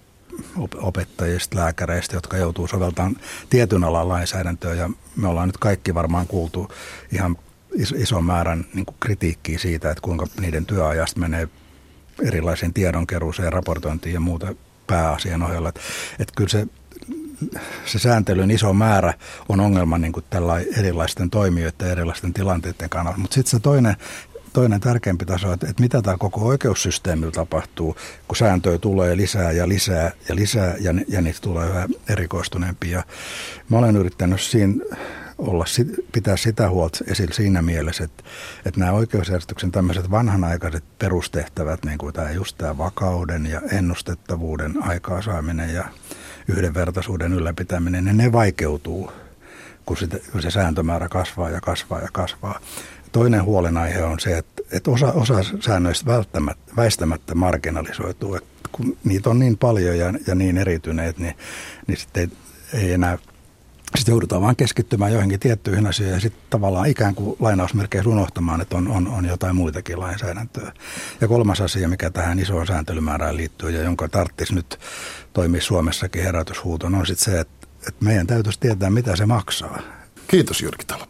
opettajista, lääkäreistä, jotka joutuu soveltamaan tietyn alan lainsäädäntöä. Ja me ollaan nyt kaikki varmaan kuultu ihan ison määrän niin kuin kritiikkiä siitä, että kuinka niiden työajasta menee erilaisiin tiedonkeruuseen, raportointiin ja muuta pääasian ohella. Että, että kyllä se, se sääntelyn iso määrä on ongelma niin kuin erilaisten toimijoiden ja erilaisten tilanteiden kannalta. Mutta sitten se toinen, toinen tärkeämpi taso, että, että mitä tämä koko oikeussysteemillä tapahtuu, kun sääntöjä tulee lisää ja lisää ja lisää ja, ja niitä tulee yhä erikoistuneempia. mä olen yrittänyt siinä olla, pitää sitä huolta esillä siinä mielessä, että, että nämä oikeusjärjestyksen tämmöiset vanhanaikaiset perustehtävät, niin kuin tämä just tämä vakauden ja ennustettavuuden aikaansaaminen ja yhdenvertaisuuden ylläpitäminen, niin ne vaikeutuu, kun, sitä, kun se sääntömäärä kasvaa ja kasvaa ja kasvaa. Toinen huolenaihe on se, että, että osa, osa säännöistä välttämättä, väistämättä marginalisoituu. Että kun niitä on niin paljon ja, ja niin erityneet, niin, niin sitten ei, ei enää sitten joudutaan vaan keskittymään joihinkin tiettyihin asioihin ja sitten tavallaan ikään kuin lainausmerkeissä unohtamaan, että on, on, on jotain muitakin lainsäädäntöä. Ja kolmas asia, mikä tähän isoon sääntelymäärään liittyy ja jonka tarttisi nyt toimia Suomessakin herätyshuuton, on sitten se, että, että meidän täytyisi tietää, mitä se maksaa. Kiitos Jyrki Talo.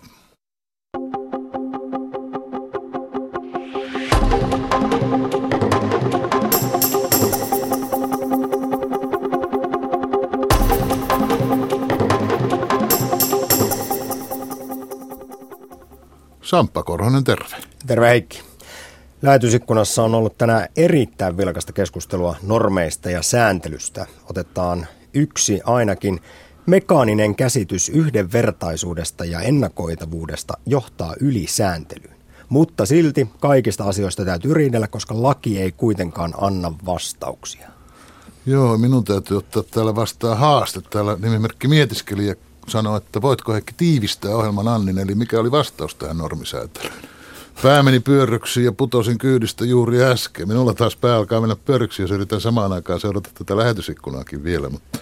Samppa Korhonen, terve. Terve Heikki. Lähetysikkunassa on ollut tänään erittäin vilkasta keskustelua normeista ja sääntelystä. Otetaan yksi ainakin. Mekaaninen käsitys yhdenvertaisuudesta ja ennakoitavuudesta johtaa ylisääntelyyn. Mutta silti kaikista asioista täytyy riidellä, koska laki ei kuitenkaan anna vastauksia. Joo, minun täytyy ottaa täällä vastaan haaste. Täällä nimimerkki mietiskeli ja sanoi, että voitko Heikki tiivistää ohjelman Annin, eli mikä oli vastaus tähän normisäätelyyn. Pää meni pyörryksiin ja putosin kyydistä juuri äsken. Minulla taas pää alkaa mennä pyörryksiin, jos yritän samaan aikaan seurata tätä lähetysikkunaakin vielä. Mutta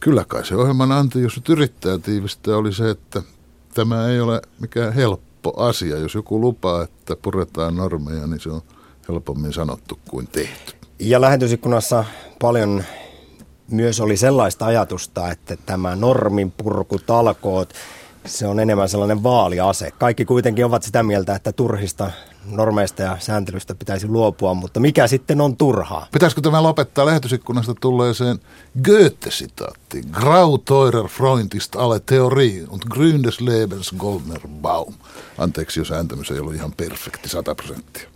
kyllä kai se ohjelman anti, jos nyt yrittää tiivistää, oli se, että tämä ei ole mikään helppo asia. Jos joku lupaa, että puretaan normeja, niin se on helpommin sanottu kuin tehty. Ja lähetysikkunassa paljon myös oli sellaista ajatusta, että tämä normin talkoot, se on enemmän sellainen vaaliase. Kaikki kuitenkin ovat sitä mieltä, että turhista normeista ja sääntelystä pitäisi luopua, mutta mikä sitten on turhaa? Pitäisikö tämä lopettaa lähetysikkunasta tulleeseen Goethe-sitaattiin? Grau teurer Freundist alle Theorie und gründes Lebens Goldner Baum. Anteeksi, jos ääntämys ei ollut ihan perfekti, 100 prosenttia.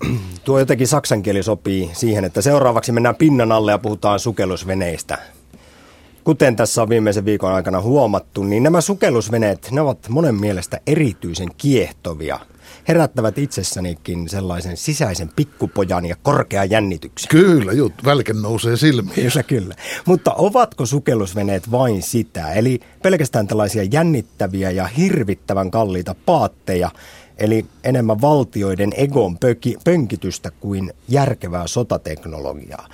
Tuo jotenkin saksankieli sopii siihen, että seuraavaksi mennään pinnan alle ja puhutaan sukellusveneistä. Kuten tässä on viimeisen viikon aikana huomattu, niin nämä sukellusveneet, ne ovat monen mielestä erityisen kiehtovia. Herättävät itsessänikin sellaisen sisäisen pikkupojan ja korkean jännityksen. Kyllä, jut, välke nousee silmiin. Kyllä, kyllä. Mutta ovatko sukellusveneet vain sitä? Eli pelkästään tällaisia jännittäviä ja hirvittävän kalliita paatteja, eli enemmän valtioiden egon pönkitystä kuin järkevää sotateknologiaa.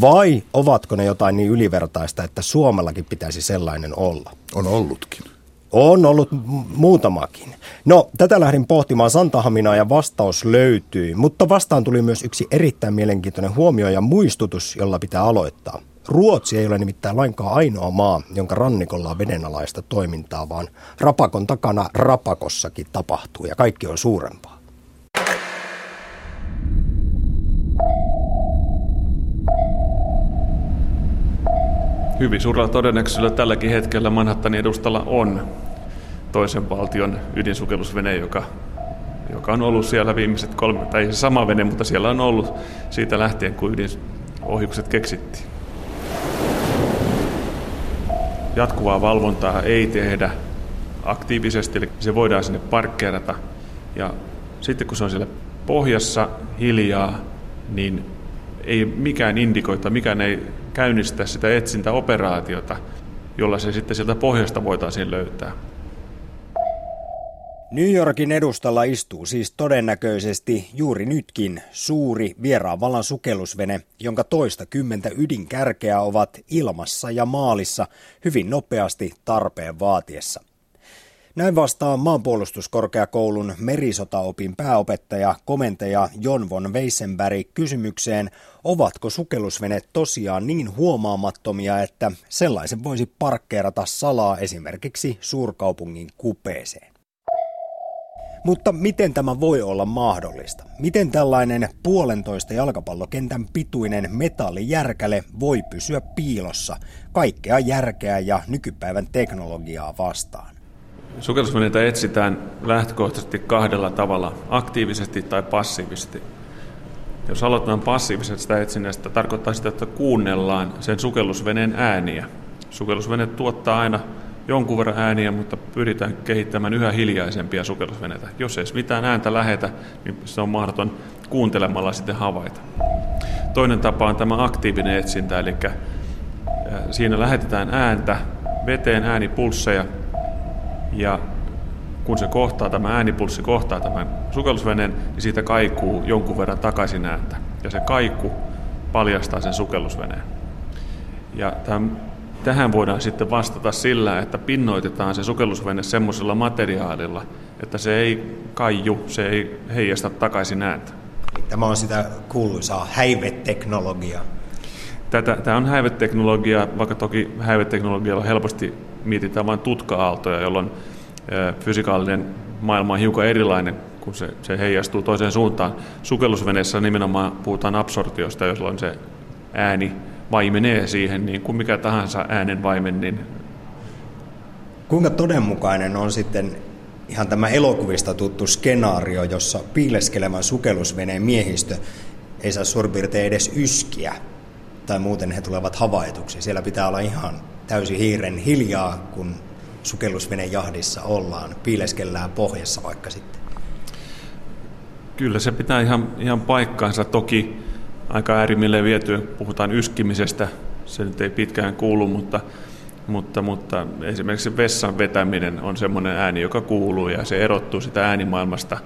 Vai ovatko ne jotain niin ylivertaista, että Suomellakin pitäisi sellainen olla? On ollutkin. On ollut muutamakin. No, tätä lähdin pohtimaan Santahaminaa ja vastaus löytyi, mutta vastaan tuli myös yksi erittäin mielenkiintoinen huomio ja muistutus, jolla pitää aloittaa. Ruotsi ei ole nimittäin lainkaan ainoa maa, jonka rannikolla on vedenalaista toimintaa, vaan rapakon takana rapakossakin tapahtuu ja kaikki on suurempaa. Hyvin suurella todennäköisyydellä tälläkin hetkellä Manhattanin edustalla on toisen valtion ydinsukellusvene, joka, joka on ollut siellä viimeiset kolme, tai se sama vene, mutta siellä on ollut siitä lähtien, kun ydinohjukset keksittiin. Jatkuvaa valvontaa ei tehdä aktiivisesti, eli se voidaan sinne parkkeerata. Ja sitten kun se on siellä pohjassa hiljaa, niin ei mikään indikoita, mikään ei käynnistää sitä etsintäoperaatiota, jolla se sitten sieltä pohjasta voitaisiin löytää. New Yorkin edustalla istuu siis todennäköisesti juuri nytkin suuri vieraan sukellusvene, jonka toista kymmentä ydinkärkeä ovat ilmassa ja maalissa hyvin nopeasti tarpeen vaatiessa. Näin vastaa maanpuolustuskorkeakoulun merisotaopin pääopettaja, komentaja Jon von Weissenberg kysymykseen, ovatko sukellusveneet tosiaan niin huomaamattomia, että sellaisen voisi parkkeerata salaa esimerkiksi suurkaupungin kupeeseen. Mutta miten tämä voi olla mahdollista? Miten tällainen puolentoista jalkapallokentän pituinen metallijärkäle voi pysyä piilossa kaikkea järkeä ja nykypäivän teknologiaa vastaan? Sukellusveneitä etsitään lähtökohtaisesti kahdella tavalla, aktiivisesti tai passiivisesti. Jos aloitetaan passiivisesta etsinnästä, tarkoittaa sitä, että kuunnellaan sen sukellusveneen ääniä. Sukellusvene tuottaa aina jonkun verran ääniä, mutta pyritään kehittämään yhä hiljaisempia sukellusveneitä. Jos ei mitään ääntä lähetä, niin se on mahdoton kuuntelemalla sitten havaita. Toinen tapa on tämä aktiivinen etsintä, eli siinä lähetetään ääntä, veteen äänipulsseja, ja kun se kohtaa, tämä äänipulssi kohtaa tämän sukellusveneen, niin siitä kaikuu jonkun verran takaisin ääntä. Ja se kaiku paljastaa sen sukellusveneen. Ja tämän Tähän voidaan sitten vastata sillä, että pinnoitetaan se sukellusvene semmoisella materiaalilla, että se ei kaiju, se ei heijasta takaisin ääntä. Tämä on sitä kuuluisaa häiveteknologiaa. Tätä, tämä on häiveteknologia, vaikka toki häiveteknologialla helposti mietitään vain tutka-aaltoja, jolloin fysikaalinen maailma on hiukan erilainen, kun se, se heijastuu toiseen suuntaan. Sukellusveneessä nimenomaan puhutaan absortiosta, jolloin se ääni vaimenee siihen niin kuin mikä tahansa äänen vaimen. Niin... Kuinka todenmukainen on sitten ihan tämä elokuvista tuttu skenaario, jossa piileskelevän sukellusveneen miehistö ei saa suurin edes yskiä, tai muuten he tulevat havaituksi. Siellä pitää olla ihan täysin hiiren hiljaa, kun sukellusveneen jahdissa ollaan, piileskellään pohjassa vaikka sitten. Kyllä se pitää ihan, ihan paikkaansa. Toki aika äärimmilleen viety. Puhutaan yskimisestä, se nyt ei pitkään kuulu, mutta, mutta, mutta esimerkiksi vessan vetäminen on semmoinen ääni, joka kuuluu ja se erottuu sitä äänimaailmasta.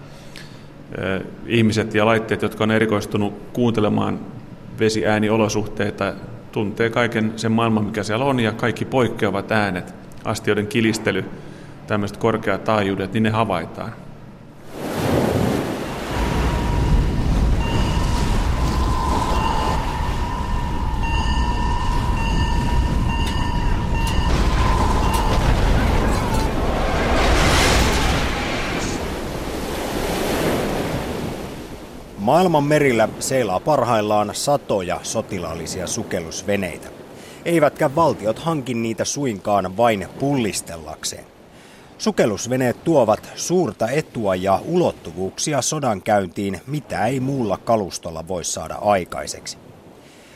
Ihmiset ja laitteet, jotka on erikoistunut kuuntelemaan vesiääniolosuhteita, tuntee kaiken sen maailman, mikä siellä on, ja kaikki poikkeavat äänet, astioiden kilistely, tämmöiset korkeat taajuudet, niin ne havaitaan. Maailman merillä seilaa parhaillaan satoja sotilaallisia sukellusveneitä. Eivätkä valtiot hankin niitä suinkaan vain pullistellakseen. Sukellusveneet tuovat suurta etua ja ulottuvuuksia sodan käyntiin, mitä ei muulla kalustolla voi saada aikaiseksi.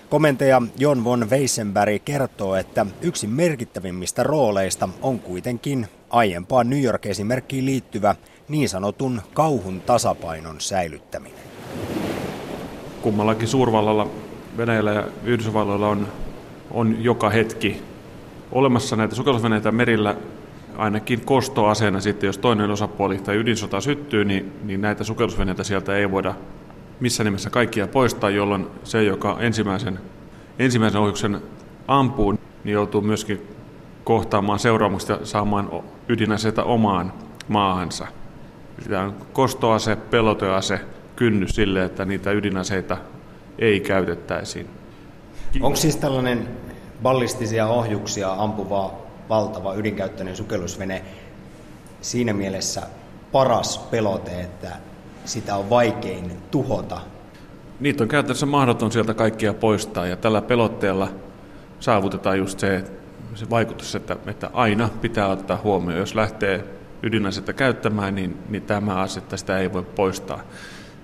Komentaja John von Weissenberg kertoo, että yksi merkittävimmistä rooleista on kuitenkin aiempaan New York-esimerkkiin liittyvä niin sanotun kauhun tasapainon säilyttäminen kummallakin suurvallalla, Venäjällä ja Yhdysvalloilla on, on joka hetki olemassa näitä sukellusveneitä merillä ainakin kostoaseena sitten, jos toinen osapuoli tai ydinsota syttyy, niin, niin näitä sukellusveneitä sieltä ei voida missä nimessä kaikkia poistaa, jolloin se, joka ensimmäisen, ensimmäisen ohjuksen ampuu, niin joutuu myöskin kohtaamaan seuraamuksia ja saamaan ydinaseita omaan maahansa. Tämä on kostoase, pelotease, kynnys sille, että niitä ydinaseita ei käytettäisi. Onko siis tällainen ballistisia ohjuksia ampuva valtava ydinkäyttöinen sukellusvene siinä mielessä paras pelote, että sitä on vaikein tuhota? Niitä on käytännössä mahdoton sieltä kaikkia poistaa ja tällä pelotteella saavutetaan just se, se vaikutus, että, että aina pitää ottaa huomioon. Jos lähtee ydinasetta käyttämään, niin, niin tämä asetta sitä ei voi poistaa.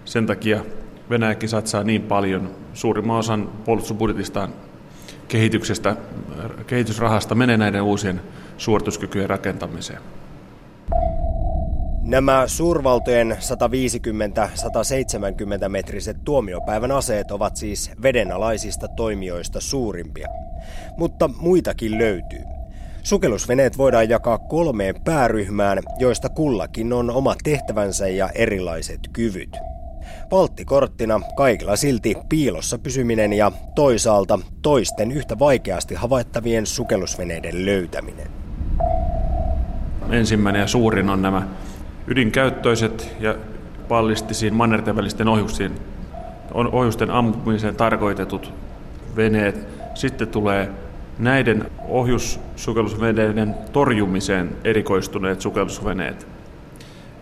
Sen takia Venäjäkin satsaa niin paljon, suurimman osan puolustusbudjetistaan kehityksestä, kehitysrahasta menee näiden uusien suorituskykyjen rakentamiseen. Nämä suurvaltojen 150-170 metriset tuomiopäivän aseet ovat siis vedenalaisista toimijoista suurimpia. Mutta muitakin löytyy. Sukellusveneet voidaan jakaa kolmeen pääryhmään, joista kullakin on oma tehtävänsä ja erilaiset kyvyt. Valttikorttina kaikilla silti piilossa pysyminen ja toisaalta toisten yhtä vaikeasti havaittavien sukellusveneiden löytäminen. Ensimmäinen ja suurin on nämä ydinkäyttöiset ja ballistisiin mannerten välisten ohjuksiin, ohjusten ampumiseen tarkoitetut veneet. Sitten tulee näiden ohjussukellusveneiden torjumiseen erikoistuneet sukellusveneet.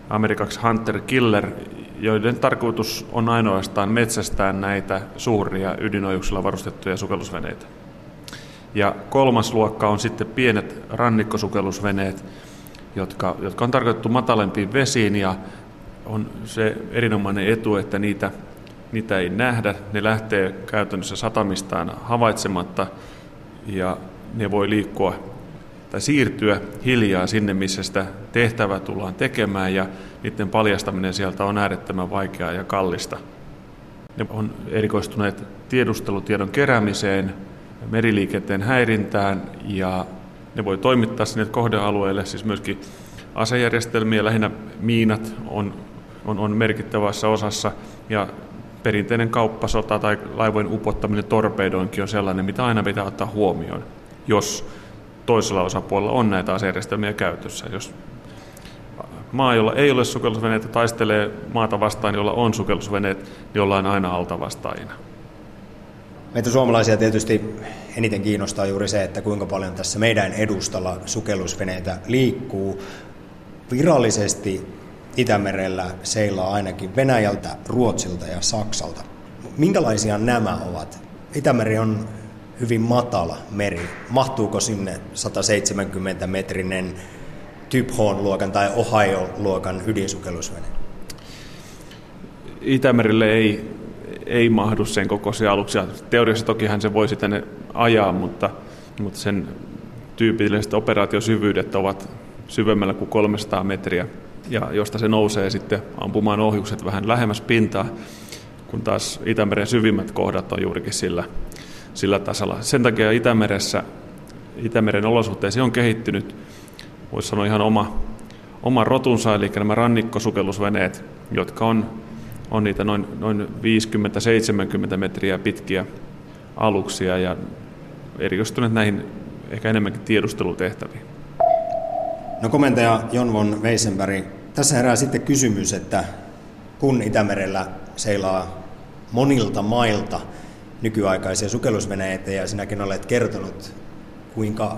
Amerikaksi Hunter Killer, joiden tarkoitus on ainoastaan metsästää näitä suuria ydinohjuksilla varustettuja sukellusveneitä. Ja kolmas luokka on sitten pienet rannikkosukellusveneet, jotka, jotka on tarkoitettu matalempiin vesiin ja on se erinomainen etu, että niitä, niitä ei nähdä. Ne lähtee käytännössä satamistaan havaitsematta ja ne voi liikkua tai siirtyä hiljaa sinne, missä sitä tehtävää tullaan tekemään ja niiden paljastaminen sieltä on äärettömän vaikeaa ja kallista. Ne on erikoistuneet tiedustelutiedon keräämiseen, meriliikenteen häirintään ja ne voi toimittaa sinne kohdealueelle, siis myöskin asejärjestelmiä, lähinnä miinat on, on, on merkittävässä osassa ja perinteinen kauppasota tai laivojen upottaminen torpeidoinkin on sellainen, mitä aina pitää ottaa huomioon, jos toisella osapuolella on näitä asejärjestelmiä käytössä. Jos maa, jolla ei ole sukellusveneitä, taistelee maata vastaan, jolla on sukellusveneet, niin ollaan aina altavastaajina. Meitä suomalaisia tietysti eniten kiinnostaa juuri se, että kuinka paljon tässä meidän edustalla sukellusveneitä liikkuu. Virallisesti Itämerellä seilaa ainakin Venäjältä, Ruotsilta ja Saksalta. Minkälaisia nämä ovat? Itämeri on hyvin matala meri. Mahtuuko sinne 170 metrinen Typhon-luokan tai Ohio-luokan ydinsukellusvene? Itämerille ei, ei mahdu sen kokoisia aluksia. Teoriassa tokihan se voisi tänne ajaa, mutta, mutta sen tyypilliset operaatiosyvyydet ovat syvemmällä kuin 300 metriä, ja josta se nousee sitten ampumaan ohjukset vähän lähemmäs pintaa, kun taas Itämeren syvimmät kohdat on juurikin sillä, sillä tasolla. Sen takia Itämeressä, Itämeren olosuhteisiin on kehittynyt, voisi sanoa ihan oma, oma rotunsa, eli nämä rannikkosukellusveneet, jotka on, on niitä noin, noin 50-70 metriä pitkiä aluksia ja erikoistuneet näihin ehkä enemmänkin tiedustelutehtäviin. No komentaja Jon von Weisenberg, tässä herää sitten kysymys, että kun Itämerellä seilaa monilta mailta nykyaikaisia sukellusveneitä ja sinäkin olet kertonut, kuinka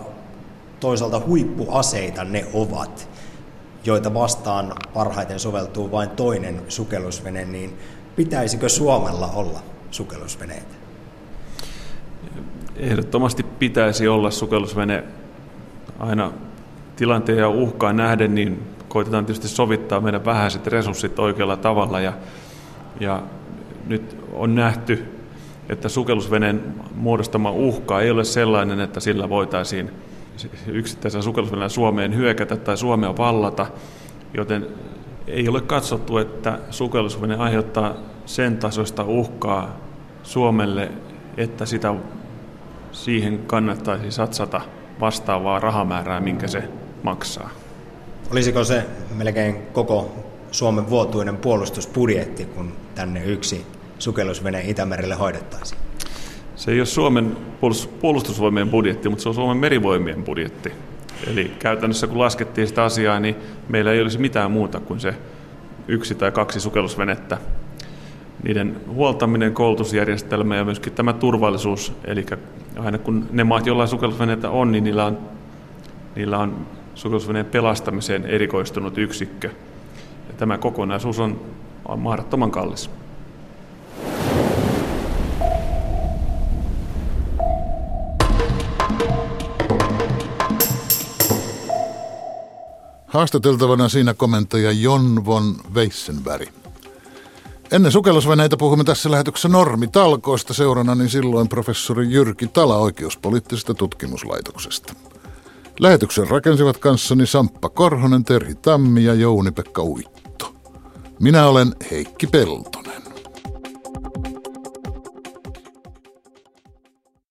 toisaalta huippuaseita ne ovat, joita vastaan parhaiten soveltuu vain toinen sukellusvene, niin pitäisikö Suomella olla sukellusveneitä? Ehdottomasti pitäisi olla sukellusvene aina tilanteen ja uhkaan nähden, niin koitetaan tietysti sovittaa meidän vähäiset resurssit oikealla tavalla ja, ja nyt on nähty, että sukellusveneen muodostama uhka ei ole sellainen, että sillä voitaisiin yksittäisellä sukellusveneellä Suomeen hyökätä tai Suomea vallata, joten ei ole katsottu, että sukellusvene aiheuttaa sen tasoista uhkaa Suomelle, että sitä siihen kannattaisi satsata vastaavaa rahamäärää, minkä se maksaa. Olisiko se melkein koko Suomen vuotuinen puolustusbudjetti, kun tänne yksi sukellusvene Itämerelle hoidettaisiin? Se ei ole Suomen puolustusvoimien budjetti, mutta se on Suomen merivoimien budjetti. Eli käytännössä kun laskettiin sitä asiaa, niin meillä ei olisi mitään muuta kuin se yksi tai kaksi sukellusvenettä. Niiden huoltaminen, koulutusjärjestelmä ja myöskin tämä turvallisuus, eli aina kun ne maat, joilla sukellusveneitä on, niin niillä on, niillä on sukellusveneen pelastamiseen erikoistunut yksikkö. Ja tämä kokonaisuus on, on mahdottoman kallis. Haastateltavana siinä komentaja Jon von Weissenberg. Ennen sukellusveneitä puhumme tässä lähetyksessä normitalkoista seurana niin silloin professori Jyrki Tala oikeuspoliittisesta tutkimuslaitoksesta. Lähetyksen rakensivat kanssani Samppa Korhonen, Terhi Tammi ja Jouni-Pekka Uitto. Minä olen Heikki Pelto.